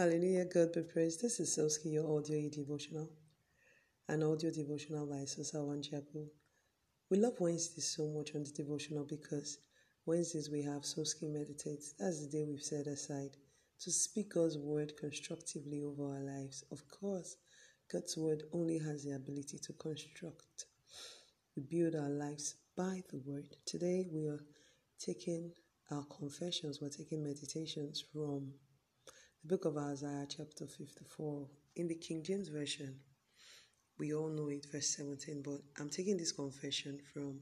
Hallelujah, God be praised. This is Soski, your audio devotional, an audio devotional by Sosa Wanjaku. We love Wednesdays so much on the devotional because Wednesdays we have Soski Meditates. That's the day we've set aside to speak God's word constructively over our lives. Of course, God's word only has the ability to construct. We build our lives by the word. Today we are taking our confessions, we're taking meditations from the book of Isaiah, chapter 54. In the King James Version, we all know it, verse 17, but I'm taking this confession from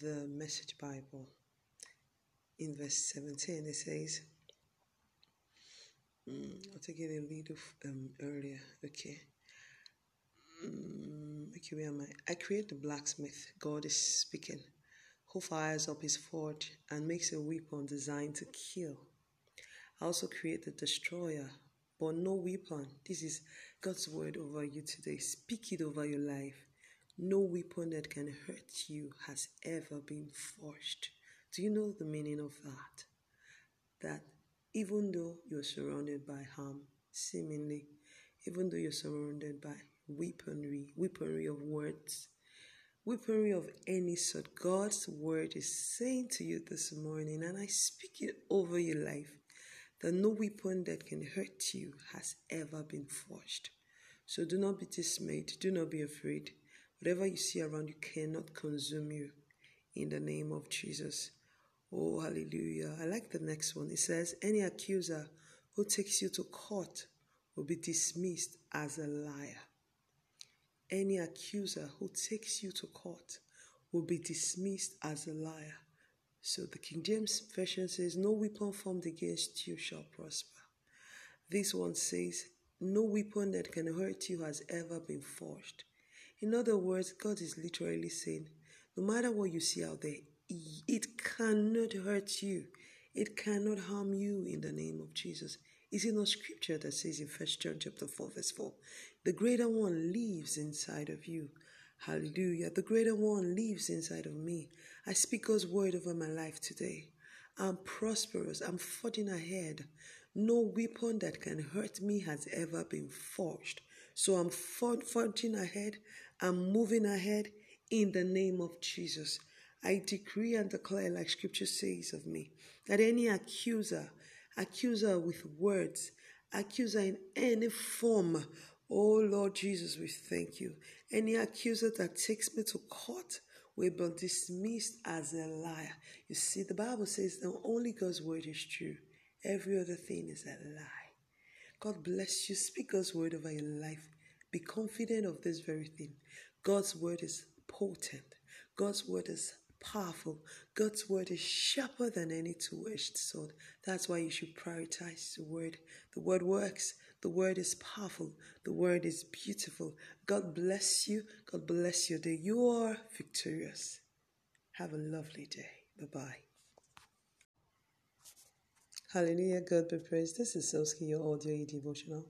the Message Bible. In verse 17, it says, mm, I'll take it a little um, earlier. Okay. Mm, okay, where am I? I create the blacksmith, God is speaking, who fires up his forge and makes a weapon designed to kill I also create the destroyer, but no weapon. This is God's word over you today. Speak it over your life. No weapon that can hurt you has ever been forged. Do you know the meaning of that? That even though you're surrounded by harm, seemingly, even though you're surrounded by weaponry, weaponry of words, weaponry of any sort, God's word is saying to you this morning, and I speak it over your life that no weapon that can hurt you has ever been forged. So do not be dismayed, do not be afraid. Whatever you see around you cannot consume you in the name of Jesus. Oh, hallelujah. I like the next one. It says, Any accuser who takes you to court will be dismissed as a liar. Any accuser who takes you to court will be dismissed as a liar. So the King James Version says, No weapon formed against you shall prosper. This one says, No weapon that can hurt you has ever been forged. In other words, God is literally saying, No matter what you see out there, it cannot hurt you. It cannot harm you in the name of Jesus. Is it not scripture that says in First John chapter 4, verse 4, the greater one lives inside of you? Hallelujah. The greater one lives inside of me. I speak God's word over my life today. I'm prosperous. I'm forging ahead. No weapon that can hurt me has ever been forged. So I'm forging ahead. I'm moving ahead in the name of Jesus. I decree and declare, like scripture says of me, that any accuser, accuser with words, accuser in any form Oh Lord Jesus, we thank you. Any accuser that takes me to court will be dismissed as a liar. You see, the Bible says that only God's word is true. Every other thing is a lie. God bless you. Speak God's word over your life. Be confident of this very thing. God's word is potent. God's word is powerful. God's word is sharper than any two edged sword. That's why you should prioritize the word. The word works. The word is powerful. The word is beautiful. God bless you. God bless your day. You are victorious. Have a lovely day. Bye bye. Hallelujah. God be praised. This is Soski, your audio devotional,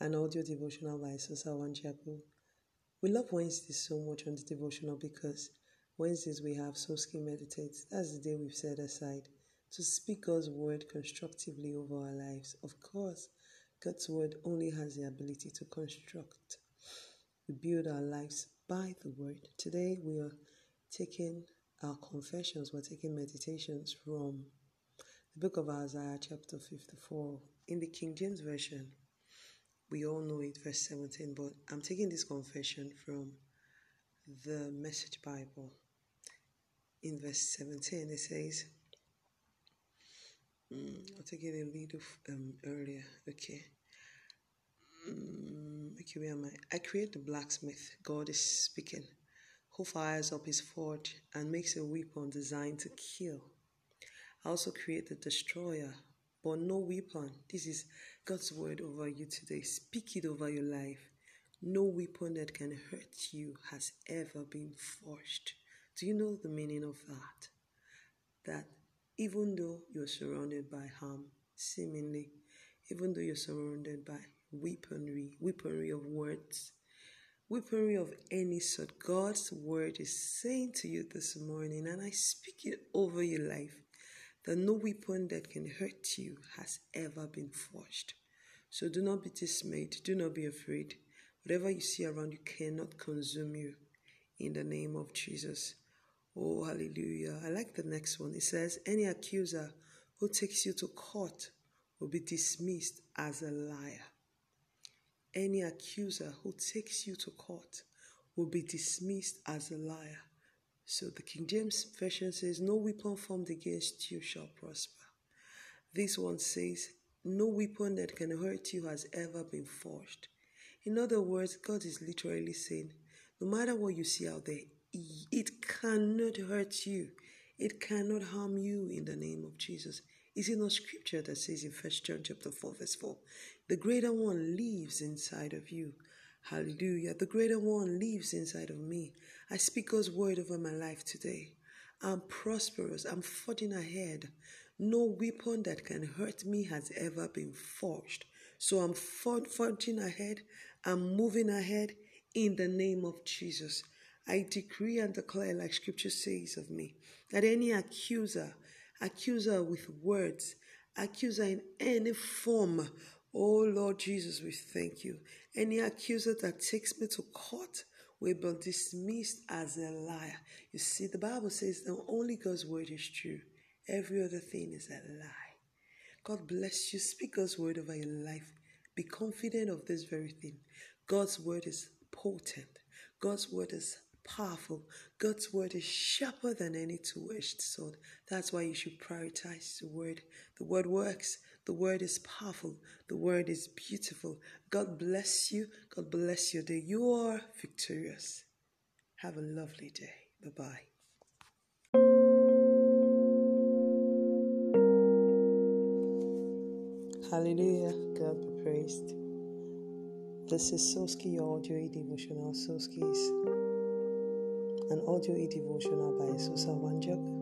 an audio devotional by Sosa Wanjaku. We love Wednesdays so much on the devotional because Wednesdays we have Soski Meditates. That's the day we've set aside to speak God's word constructively over our lives. Of course, God's word only has the ability to construct. We build our lives by the word. Today we are taking our confessions, we're taking meditations from the book of Isaiah, chapter 54. In the King James Version, we all know it, verse 17, but I'm taking this confession from the Message Bible. In verse 17, it says, mm, I'll take it a little um, earlier. Okay. Mm, okay, where am I? I create the blacksmith, God is speaking, who fires up his forge and makes a weapon designed to kill. I also create the destroyer, but no weapon. This is God's word over you today. Speak it over your life. No weapon that can hurt you has ever been forged. Do you know the meaning of that? That even though you're surrounded by harm, seemingly, even though you're surrounded by weaponry, weaponry of words, weaponry of any sort. God's word is saying to you this morning, and I speak it over your life, that no weapon that can hurt you has ever been forged. So do not be dismayed, do not be afraid. Whatever you see around you cannot consume you. In the name of Jesus. Oh, hallelujah. I like the next one. It says, Any accuser who takes you to court will be dismissed as a liar. Any accuser who takes you to court will be dismissed as a liar. So the King James Version says, No weapon formed against you shall prosper. This one says, No weapon that can hurt you has ever been forged. In other words, God is literally saying, No matter what you see out there, it cannot hurt you. It cannot harm you in the name of Jesus. Is it not scripture that says in First John chapter 4, verse 4? The greater one lives inside of you. Hallelujah. The greater one lives inside of me. I speak God's word over my life today. I'm prosperous. I'm forging ahead. No weapon that can hurt me has ever been forged. So I'm forging ahead. I'm moving ahead in the name of Jesus. I decree and declare, like scripture says of me, that any accuser, accuser with words, accuser in any form, oh Lord Jesus, we thank you. Any accuser that takes me to court will be dismissed as a liar. You see, the Bible says that only God's word is true, every other thing is a lie. God bless you. Speak God's word over your life. Be confident of this very thing. God's word is potent. God's word is powerful. God's word is sharper than any two edged sword. That's why you should prioritize the word. The word works. The word is powerful. The word is beautiful. God bless you. God bless your day. You are victorious. Have a lovely day. Bye bye. Hallelujah. God be praised. This is Soski your Audio Devotional. Soski is an audio e-devotional by Sosa Wanjok.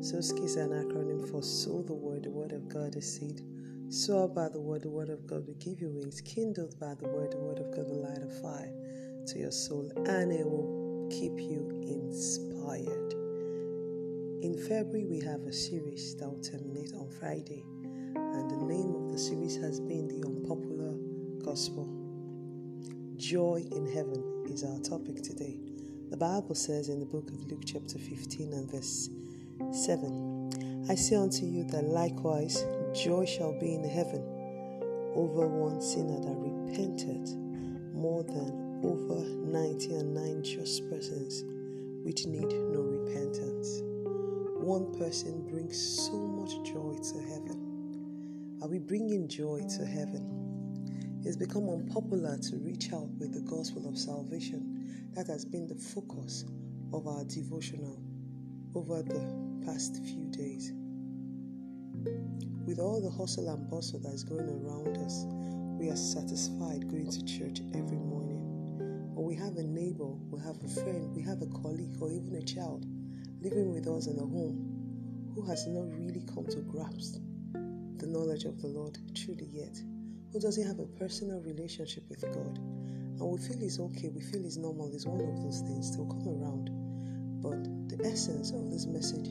SOSKI is an acronym for Sow the Word, the Word of God is seed. Sow by the Word, the Word of God will give you wings. Kindled by the Word, the Word of God will light a fire to your soul, and it will keep you inspired. In February, we have a series that will terminate on Friday, and the name of the series has been The Unpopular Gospel. Joy in Heaven is our topic today. The Bible says in the book of Luke, chapter 15 and verse 7 I say unto you that likewise joy shall be in heaven over one sinner that repented more than over 90 and 9 just persons which need no repentance. One person brings so much joy to heaven. Are we bringing joy to heaven? It's become unpopular to reach out with the gospel of salvation that has been the focus of our devotional over the past few days. With all the hustle and bustle that's going around us, we are satisfied going to church every morning. Or we have a neighbor, we have a friend, we have a colleague, or even a child living with us in a home who has not really come to grasp the knowledge of the Lord truly yet, who doesn't have a personal relationship with God and we feel it's okay, we feel it's normal, it's one of those things, they'll come around. But the essence of this message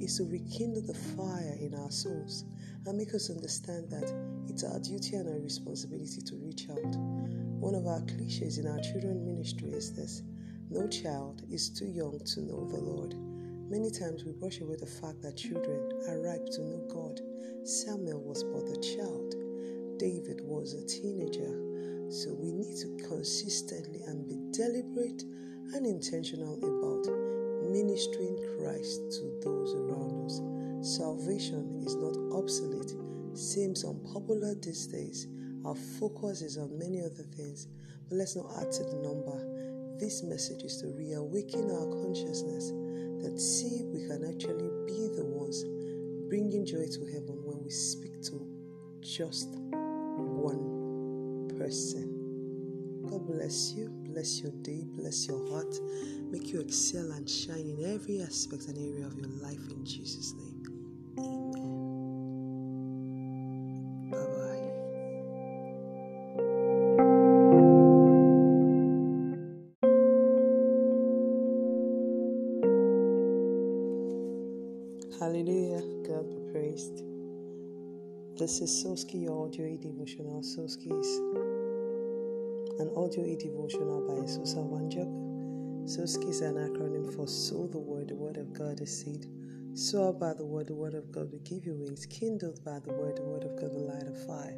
is to rekindle the fire in our souls and make us understand that it's our duty and our responsibility to reach out. One of our cliches in our children ministry is this no child is too young to know the Lord. Many times we brush away the fact that children are ripe to know God. Samuel was but a child, David was a teenager. So we need to consistently and be deliberate and intentional ministering Christ to those around us. Salvation is not obsolete, seems unpopular these days. Our focus is on many other things, but let's not add to the number. This message is to reawaken our consciousness that see we can actually be the ones bringing joy to heaven when we speak to just one person. God bless you, bless your day, bless your heart, make you excel and shine in every aspect and area of your life in Jesus' name. Hallelujah. God be praised. This is Soski, audio devotional. Soski an audio e devotional by Sosa Wanjok. Soski is an acronym for Sow the Word, the Word of God is seed. Sow by the Word, the Word of God will give you wings. Kindled by the Word, the Word of God will light a fire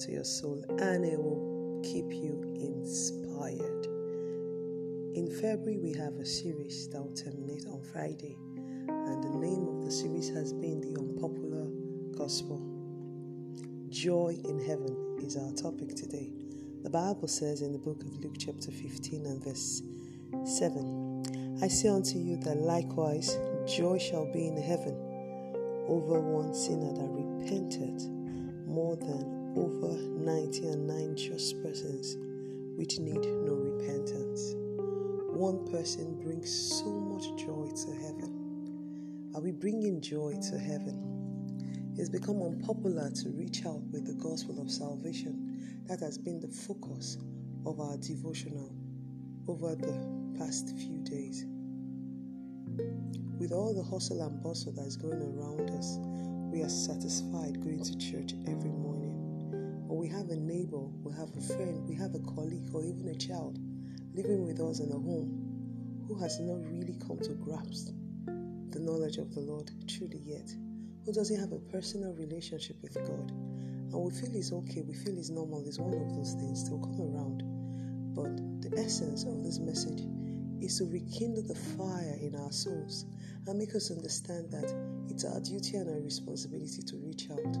to your soul, and it will keep you inspired. In February, we have a series that will terminate on Friday, and the name of the series has been The Unpopular Gospel. Joy in heaven is our topic today. The Bible says in the book of Luke, chapter 15, and verse 7 I say unto you that likewise joy shall be in heaven over one sinner that repented more than over 90 and 9 just persons which need no repentance. One person brings so much joy to heaven. Are we bringing joy to heaven? It's become unpopular to reach out with the gospel of salvation. That has been the focus of our devotional over the past few days. With all the hustle and bustle that is going around us, we are satisfied going to church every morning. Or we have a neighbor, we have a friend, we have a colleague, or even a child living with us in a home who has not really come to grasp the knowledge of the Lord truly yet who doesn't have a personal relationship with God. And we feel it's okay, we feel it's normal, it's one of those things, they'll come around. But the essence of this message is to rekindle the fire in our souls and make us understand that it's our duty and our responsibility to reach out.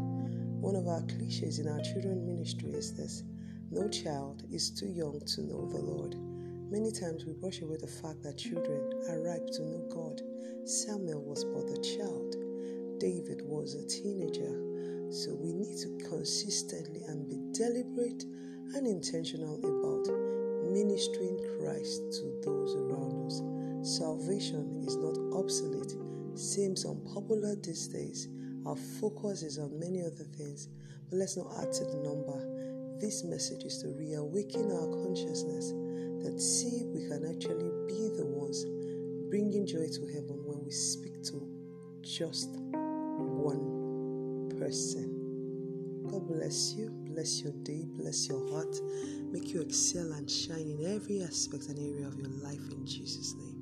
One of our cliches in our children ministry is this no child is too young to know the Lord. Many times we brush away the fact that children are ripe to know God. Samuel was but a child. David was a teenager. Consistently and be deliberate and intentional about ministering Christ to those around us. Salvation is not obsolete, seems unpopular these days. Our focus is on many other things, but let's not add to the number. This message is to reawaken our consciousness that see we can actually be the ones bringing joy to heaven when we speak to just one person. God bless you, bless your day, bless your heart, make you excel and shine in every aspect and area of your life in Jesus' name.